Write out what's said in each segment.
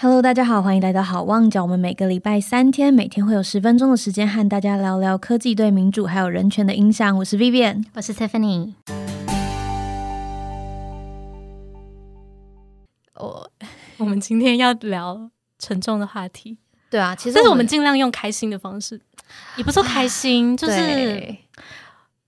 Hello，大家好，欢迎来到好望角。我们每个礼拜三天，每天会有十分钟的时间和大家聊聊科技对民主还有人权的影响。我是 Vivian，我是 Tiffany。我我们今天要聊沉重的话题，对啊，其实但是我们尽量用开心的方式，也不说开心，就是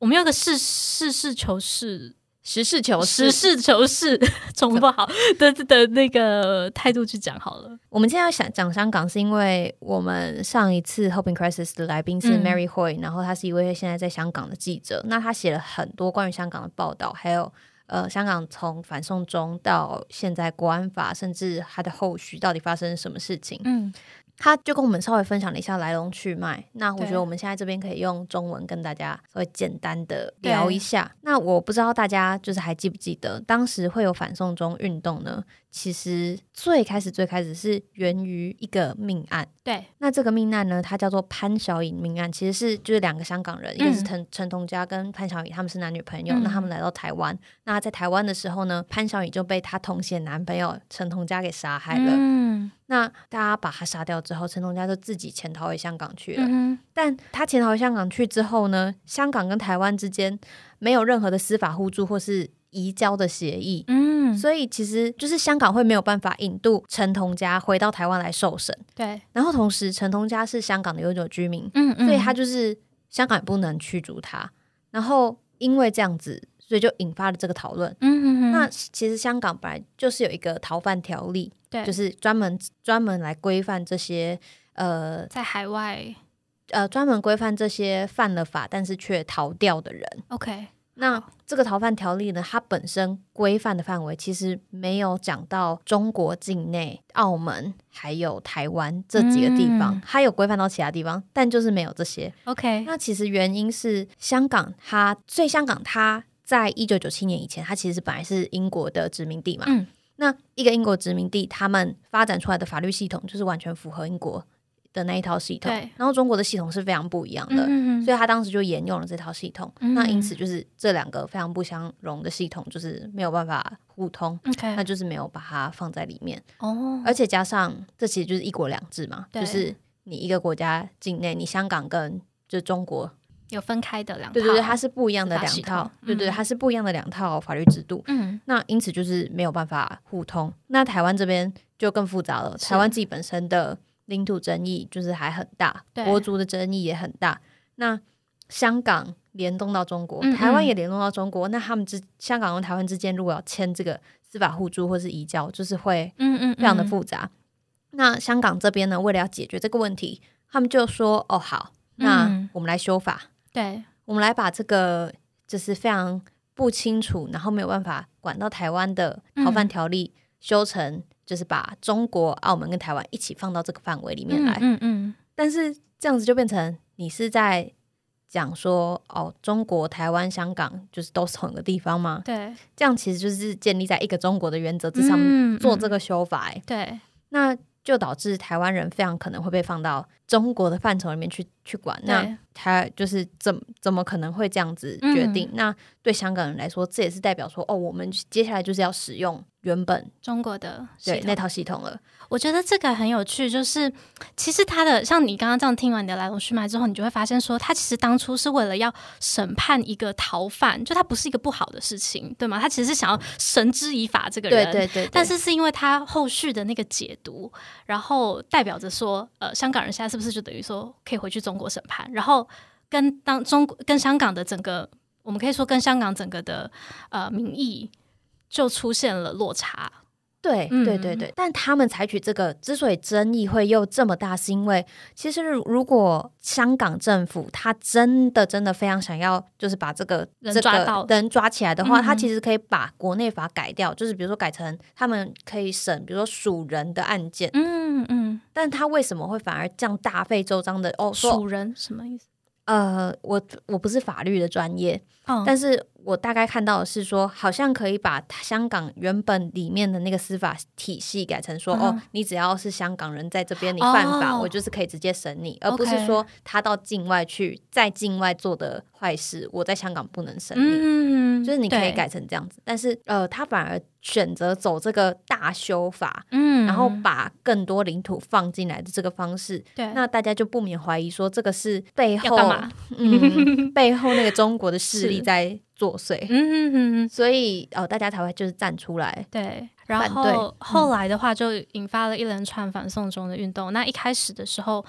我们要个事实事求是、实事求实。事求是，重 不好的 的那个态度去讲好了。我们今天要想讲香港，是因为我们上一次 Hoping Crisis 的来宾是嗯 Mary Hoy，、然后他是一位现在在香港的记者，那他写了很多关于香港的报道，还有。呃，香港从反送中到现在国安法，甚至它的后续到底发生什么事情，嗯，他就跟我们稍微分享了一下来龙去脉。那我觉得我们现在这边可以用中文跟大家稍微简单的聊一下。那我不知道大家就是还记不记得，当时会有反送中运动呢？其实最开始最开始是源于一个命案。对，那这个命案呢，它叫做潘小颖命案，其实是就是两个香港人，一个是陈陈同佳跟潘小颖，他们是男女朋友。嗯那他们来到台湾，那在台湾的时候呢，潘小颖就被她同性男朋友陈同佳给杀害了。嗯那大家把他杀掉之后，陈同佳就自己潜逃回香港去了。嗯但他潜逃回香港去之后呢，香港跟台湾之间没有任何的司法互助或是移交的协议。嗯，所以其实就是香港会没有办法引渡陈同佳回到台湾来受审，对，然后同时陈同佳是香港的永久居民，嗯嗯，所以他就是香港也不能驱逐他。然后因为这样子，所以就引发了这个讨论。嗯嗯嗯，那其实香港本来就是有一个逃犯条例，对，就是专门专门来规范这些呃在海外呃专门规范这些犯了法但是却逃掉的人。，OK，那这个逃犯条例呢，它本身规范的范围其实没有讲到中国境内、澳门还有台湾这几个地方，嗯它有规范到其他地方，但就是没有这些。OK，那其实原因是香港它，所以香港它在一九九七年以前，它其实本来是英国的殖民地嘛。嗯那一个英国殖民地，他们发展出来的法律系统就是完全符合英国的那一套系统，然后中国的系统是非常不一样的。嗯所以他当时就沿用了这套系统，嗯那因此就是这两个非常不相容的系统，就是没有办法互通那就是没有把它放在里面，哦，而且加上这其实就是一国两制嘛，就是你一个国家境内，你香港跟就中国，有分开的两套，对对对，它是不一样的两套统，对对，嗯它是不一样的两套法律制度，嗯那因此就是没有办法互通。那台湾这边就更复杂了，台湾自己本身的领土争议就是还很大，对国族的争议也很大。那香港联动到中国，嗯嗯台湾也联动到中国，那他们之香港跟台湾之间如果要签这个司法互助或是移交，就是会嗯嗯，非常的复杂。那香港这边呢，为了要解决这个问题，他们就说：“哦，好，那嗯。我们来修法，对，我们来把这个就是非常不清楚，然后没有办法管到台湾的逃犯条例修成，就是把中国、澳门跟台湾一起放到这个范围里面来。嗯嗯但是这样子就变成你是在讲说，哦，中国、台湾、香港就是都是同一个地方吗？对，这样其实就是建立在一个中国的原则之上嗯。做这个修法、欸，对，那就导致台湾人非常可能会被放到中国的范畴里面去去管。那他就是怎怎么可能会这样子决定？嗯那对香港人来说，这也是代表说，哦，我们接下来就是要使用原本中国的对那套系统了。我觉得这个很有趣，就是其实他的像你刚刚这样听完你的来龙去脉之后，你就会发现说，他其实当初是为了要审判一个逃犯，就他不是一个不好的事情，对吗？他其实是想要绳之以法这个人，对对对，但是是因为他后续的那个解读，然后代表着说，呃，香港人现在是不是就等于说可以回去中国审判，然后跟当中国跟香港的整个，我们可以说跟香港整个的呃民意就出现了落差。对嗯。对对对，但他们采取这个之所以争议会又这么大，是因为其实如如果香港政府他真的真的非常想要，就是把这个人这个抓到。人抓起来的话，嗯他其实可以把国内法改掉，就是比如说改成他们可以审，比如说属人的案件，嗯嗯，但他为什么会反而这样大费周章的哦说属人什么意思？呃，我我不是法律的专业，哦但是我大概看到的是说，好像可以把香港原本里面的那个司法体系改成说，嗯哦，你只要是香港人在这边，你犯法，哦。我就是可以直接审你，而不是说他到境外去，在境外做的坏事，我在香港不能审你。嗯，就是你可以，改成这样子，但是呃，他反而选择走这个大修法，嗯，然后把更多领土放进来的这个方式，对，那大家就不免怀疑说这个是背后？嗯，背后那个中国的势力是在作祟，嗯嗯嗯嗯，所以哦，大家才会就是站出来。对。然后后来的话，就引发了一连串反送中的运动。那一开始的时候，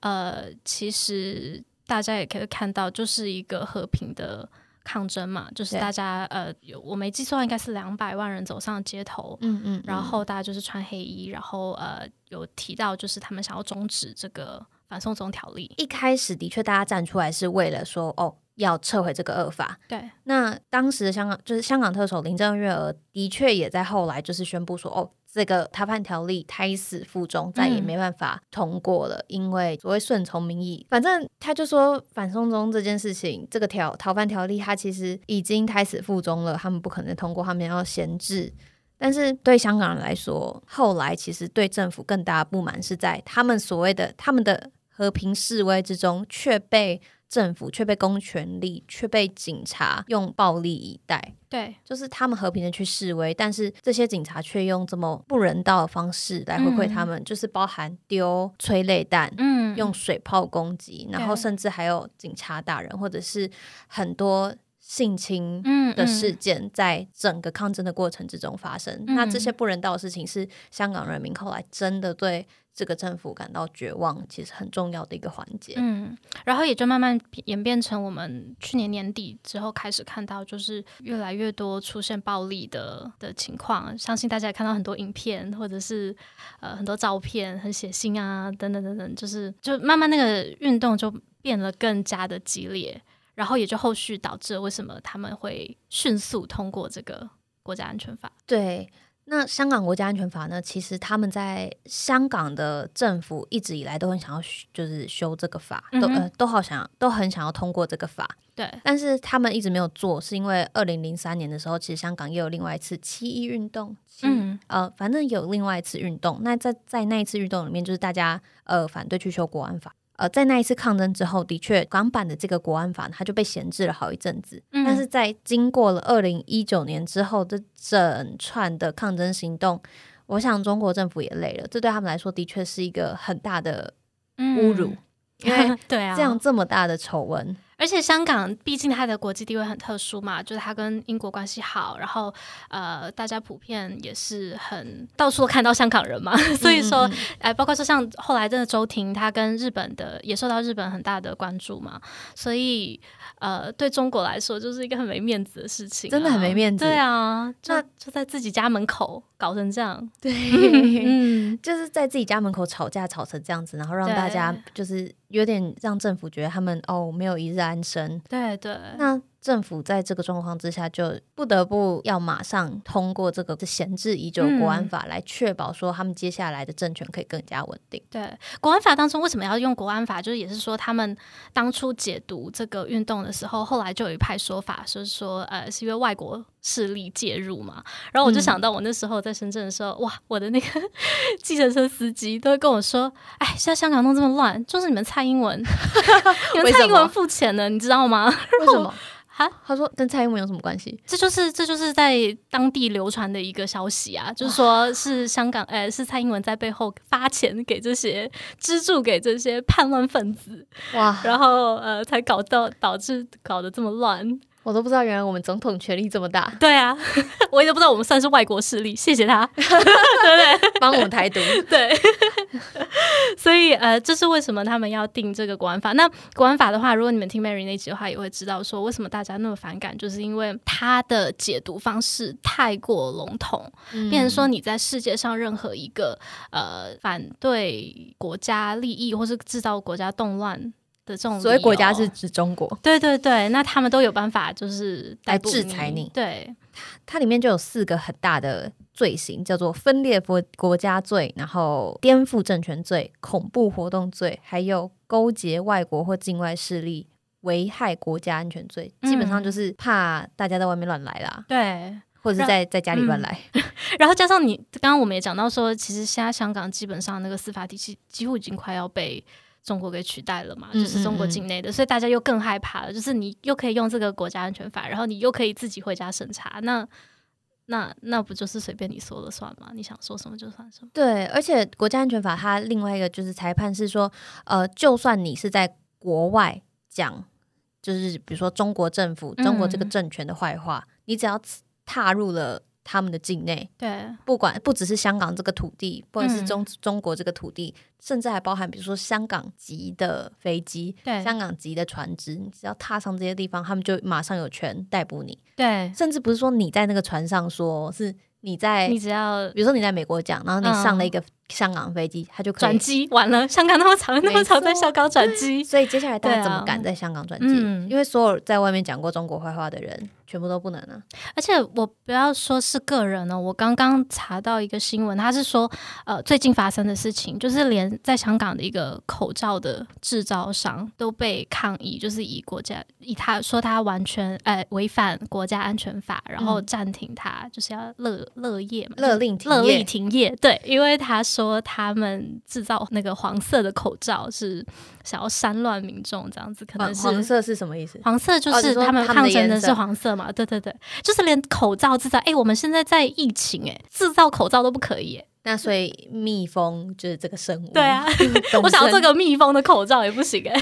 呃，其实大家也可以看到，就是一个和平的抗争嘛，就是大家呃，有我没记错，应该是两百万人走上街头，嗯嗯，然后大家就是穿黑衣，然后呃，有提到就是他们想要终止这个反送中条例。一开始的确大家站出来是为了说哦。要撤回这个恶法，对，那当时的香港就是香港特首林郑月娥，的确也在后来就是宣布说，哦，这个逃犯条例胎死腹中，再也没办法通过了，因为所谓顺从民意，反正他就说反送中这件事情，这个条逃犯条例，它其实已经胎死腹中了，他们不可能通过，他们要闲置。但是对香港人来说，后来其实对政府更大的不满是在他们所谓的他们的和平示威之中，却被政府却被公权力却被警察用暴力以待，对，就是他们和平的去示威，但是这些警察却用这么不人道的方式来回馈他们，就是包含丢催泪弹。嗯，用水炮攻击，然后甚至还有警察打人，或者是很多性侵嗯的事件在整个抗争的过程之中发生。嗯那这些不人道的事情是香港人民后来真的对这个政府感到绝望，其实很重要的一个环节。嗯，然后也就慢慢演变成我们去年年底之后开始看到，就是越来越多出现暴力的的情况。相信大家也看到很多影片，或者是呃很多照片，很血腥啊，等等等等，就是就慢慢那个运动就变得更加的激烈，然后也就后续导致了为什么他们会迅速通过这个国家安全法。对，那香港国家安全法呢？其实他们在香港的政府一直以来都很想要修，就是修这个法，都呃都好想都很想要通过这个法，对，但是他们一直没有做，是因为二零零三年的时候，其实香港也有另外一次七一运动，嗯呃，反正有另外一次运动。那在在那一次运动里面，就是大家呃反对去修国安法。呃，在那一次抗争之后，的确港版的这个国安法，它就被闲置了好一阵子。嗯但是在经过了二零一九年之后，这整串的抗争行动，我想中国政府也累了。这对他们来说，的确是一个很大的侮辱，因为 对啊，这样这么大的丑闻，而且香港毕竟它的国际地位很特殊嘛，就是它跟英国关系好，然后呃，大家普遍也是很到处都看到香港人嘛，所以说嗯嗯嗯。呃，包括说像后来真的周婷，她跟日本的也受到日本很大的关注嘛，所以呃，对中国来说就是一个很没面子的事情啊、真的很没面子。对啊，就在自己家门口搞成这样，对，嗯，就是在自己家门口吵架吵成这样子，然后让大家就是有点让政府觉得他们哦没有一日安生。对对，那政府在这个状况之下，就不得不要马上通过这个闲置已久国安嗯法，来确保说他们接下来的政权可以更加稳定。对，国安法当中为什么要用国安法？就是也是说，他们当初解读这个运动的时候，后来就有一派说法，就是说，呃，是因为外国势力介入嘛。然后我就嗯想到，我那时候在深圳的时候，哇，我的那个 计程车司机都会跟我说，哎，现在香港弄这么乱，就是你们蔡英文，你们蔡英文付钱的，你知道吗？为什么？哈，他说跟蔡英文有什么关系？这就是这就是在当地流传的一个消息啊，就是说是香港，呃，是蔡英文在背后发钱给这些资助给这些叛乱分子，哇，然后呃，才搞到导致搞得这么乱。我都不知道原来我们总统权力这么大，对啊，我也都不知道我们算是外国势力，谢谢他，对不对？帮我们台独。对，所以呃，这是为什么他们要定这个国安法。那国安法的话，如果你们听 Mary 那集的话，也会知道说为什么大家那么反感，就是因为他的解读方式太过笼统，嗯变成说你在世界上任何一个呃反对国家利益或是制造国家动乱的这种，所谓国家是指中国，对对对，那他们都有办法就是来制裁你。对，它里面就有四个很大的罪行，叫做分裂国国家罪，然后颠覆政权罪、恐怖活动罪，还有勾结外国或境外势力危害国家安全罪，嗯基本上就是怕大家在外面乱来啦，对，或者是在在家里乱来。然后加上你刚刚我们也讲到说，其实现在香港基本上那个司法体系几乎已经快要被中国给取代了嘛，嗯就是中国境内的，所以大家又更害怕了。就是你又可以用这个国家安全法，然后你又可以自己回家审查，那那那不就是随便你说了算吗？你想说什么就算什么。对，而且国家安全法它另外一个就是裁判是说，呃，就算你是在国外讲，就是比如说中国政府、中国这个嗯政权的坏话，你只要踏入了他们的境内，对，不管不只是香港这个土地，不管是嗯。中、中国这个土地，甚至还包含比如说香港籍的飞机、对。香港籍的船只，你只要踏上这些地方，他们就马上有权逮捕你。对，甚至不是说你在那个船上说，是你在你只要比如说你在美国讲，然后你上了一个香港飞机，他就可以转。机完了，香港那么长，那么长，在香港转机，所以接下来大家怎么敢在香港转机？嗯。因为所有在外面讲过中国坏话的人，全部都不能啊。而且我不要说是个人哦，我刚刚查到一个新闻，他是说，呃，最近发生的事情，就是连在香港的一个口罩的制造商都被抗议，就是以国家以他说他完全呃违反国家安全法，然后嗯暂停他，就是要勒勒业嘛，勒令停勒令业，停业，对，因为他说他们制造那个黄色的口罩是想要煽乱民众，这样子可能是黄黄色是什么意思？黄色就是他们抗争的是黄色嘛？对对对，就是连口罩制造，哎、我们现在在疫情、哎，制造口罩都不可以、哎，那所以蜜蜂就是这个生物。对啊 我想要生这个蜜蜂的口罩也不行、哎，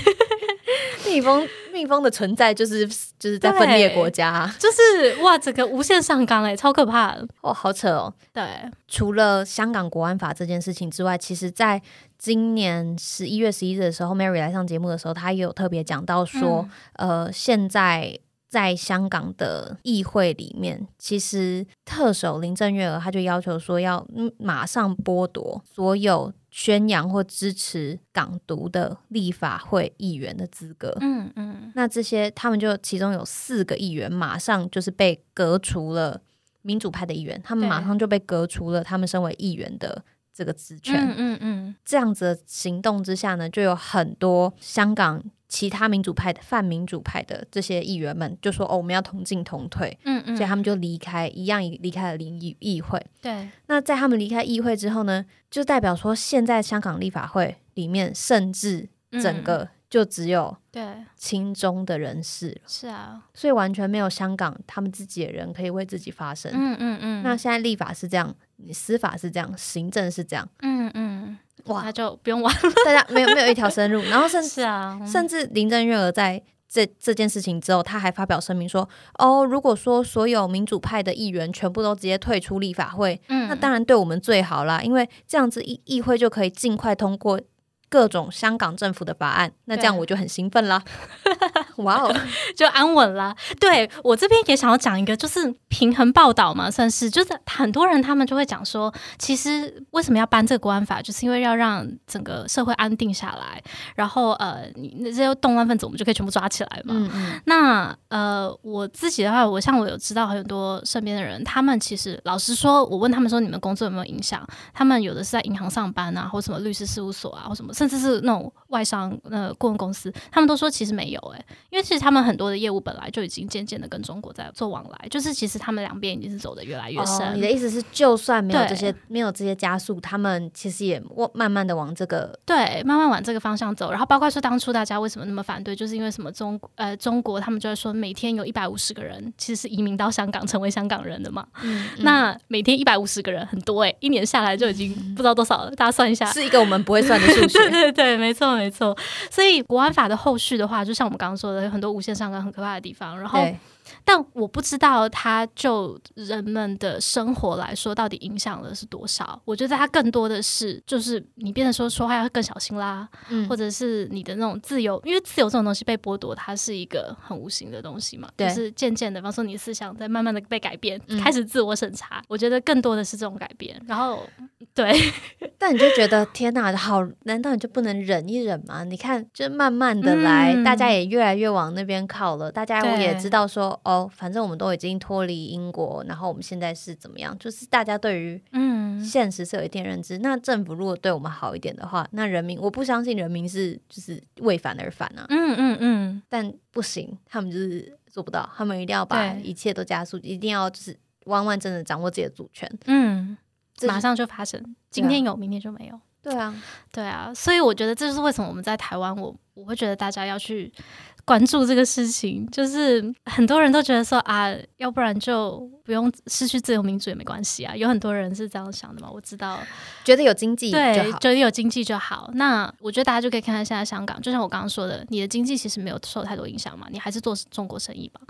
蜜蜂，蜜蜂的存在就是就是在分裂国家、啊。就是哇，整个无限上纲、哎，超可怕的。哦，好扯哦。对，除了香港国安法这件事情之外，其实在今年十一月十一日的时候，Mary 来上节目的时候，她也有特别讲到说，呃，现在在香港的议会里面，其实特首林郑月娥她就要求说要嗯马上剥夺所有宣扬或支持港独的立法会议员的资格。嗯嗯，那这些他们就其中有四个议员马上就是被革除了民主派的议员，他们对马上就被革除了他们身为议员的这个职权。嗯嗯嗯，这样子的行动之下呢，就有很多香港其他民主派的泛民主派的这些议员们就说：“哦，我们要同进同退。嗯嗯，所以他们就离开，一样离开了议议会。对，那在他们离开议会之后呢，就代表说，现在香港立法会里面，甚至整嗯个就只有对，亲中的人士。是啊，所以完全没有香港他们自己的人可以为自己发声。嗯嗯嗯，那现在立法是这样，你司法是这样，行政是这样，嗯嗯，哇那就不用玩了，大家没有没有一条生路。然后甚 至啊，甚至林郑月娥在这这件事情之后，他还发表声明说：“哦，如果说所有民主派的议员全部都直接退出立法会，嗯，那当然对我们最好啦，因为这样子议议会就可以尽快通过。”各种香港政府的法案，那这样我就很兴奋啦！哇哦，就安稳啦。对我这边也想要讲一个，就是平衡报道嘛，算是就是很多人他们就会讲说，其实为什么要颁这个国安法，就是因为要让整个社会安定下来，然后呃，你那些动乱分子我们就可以全部抓起来嘛。嗯嗯，那呃，我自己的话，我像我有知道很多身边的人，他们其实老实说，我问他们说你们工作有没有影响，他们有的是在银行上班啊，或什么律师事务所啊，或什么，甚至是那种外商呃顾问公司，他们都说其实没有诶、因为其实他们很多的业务本来就已经渐渐的跟中国在做往来，就是其实他们两边已经是走的越来越深。哦。你的意思是，就算没有这些没有这些加速，他们其实也往慢慢的往这个对，慢慢往这个方向走。然后包括说当初大家为什么那么反对，就是因为什么中呃中国他们就会说每天有一百五十个人其实是移民到香港成为香港人的嘛。嗯那每天一百五十个人很多诶、一年下来就已经不知道多少了，大家算一下。是一个我们不会算的数 对。对对，没错没错。所以国安法的后续的话，就像我们刚刚说的，有很多无限上纲很可怕的地方。然后，但我不知道它就人们的生活来说，到底影响了是多少。我觉得它更多的是，就是你变得说说话要更小心啦，嗯或者是你的那种自由，因为自由这种东西被剥夺，它是一个很无形的东西嘛，对就是渐渐的，比方说你的思想在慢慢的被改变，嗯开始自我审查。我觉得更多的是这种改变。然后对，但你就觉得天哪，好，难道你就不能忍一忍吗？你看，就慢慢的来，嗯大家也越来越往那边靠了，大家也知道说，哦，反正我们都已经脱离英国，然后我们现在是怎么样？就是大家对于嗯，现实是有一定认知。那政府如果对我们好一点的话，那人民我不相信人民是就是为反而反啊，嗯嗯嗯，但不行，他们就是做不到，他们一定要把一切都加速，一定要就是完完整整掌握自己的主权。嗯，马上就发生，今天有，明天就没有。对啊，对啊，所以我觉得这就是为什么我们在台湾，我我会觉得大家要去关注这个事情。就是很多人都觉得说啊，要不然就不用失去自由民主也没关系啊。有很多人是这样想的嘛，我知道。觉得有经济对，觉得有经济就好。那我觉得大家就可以看看现在香港，就像我刚刚说的，你的经济其实没有受太多影响嘛，你还是做中国生意吧。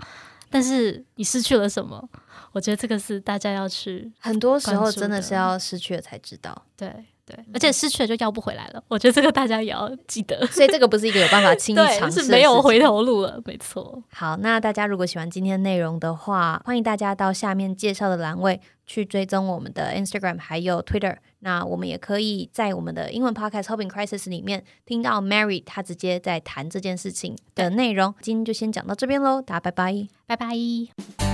但是你失去了什么？我觉得这个是大家要去很多时候真的是要失去了才知道，对对，而且失去了就要不回来了。我觉得这个大家也要记得。所以这个不是一个有办法轻易尝，试的是没有回头路了，没错。好，那大家如果喜欢今天内容的话，欢迎大家到下面介绍的栏位去追踪我们的 Instagram 还有 Twitter。那我们也可以在我们的英文 podcast Hoping Crisis 里面听到 Mary 她直接在谈这件事情的内容。今天就先讲到这边喽，大家拜拜。拜拜。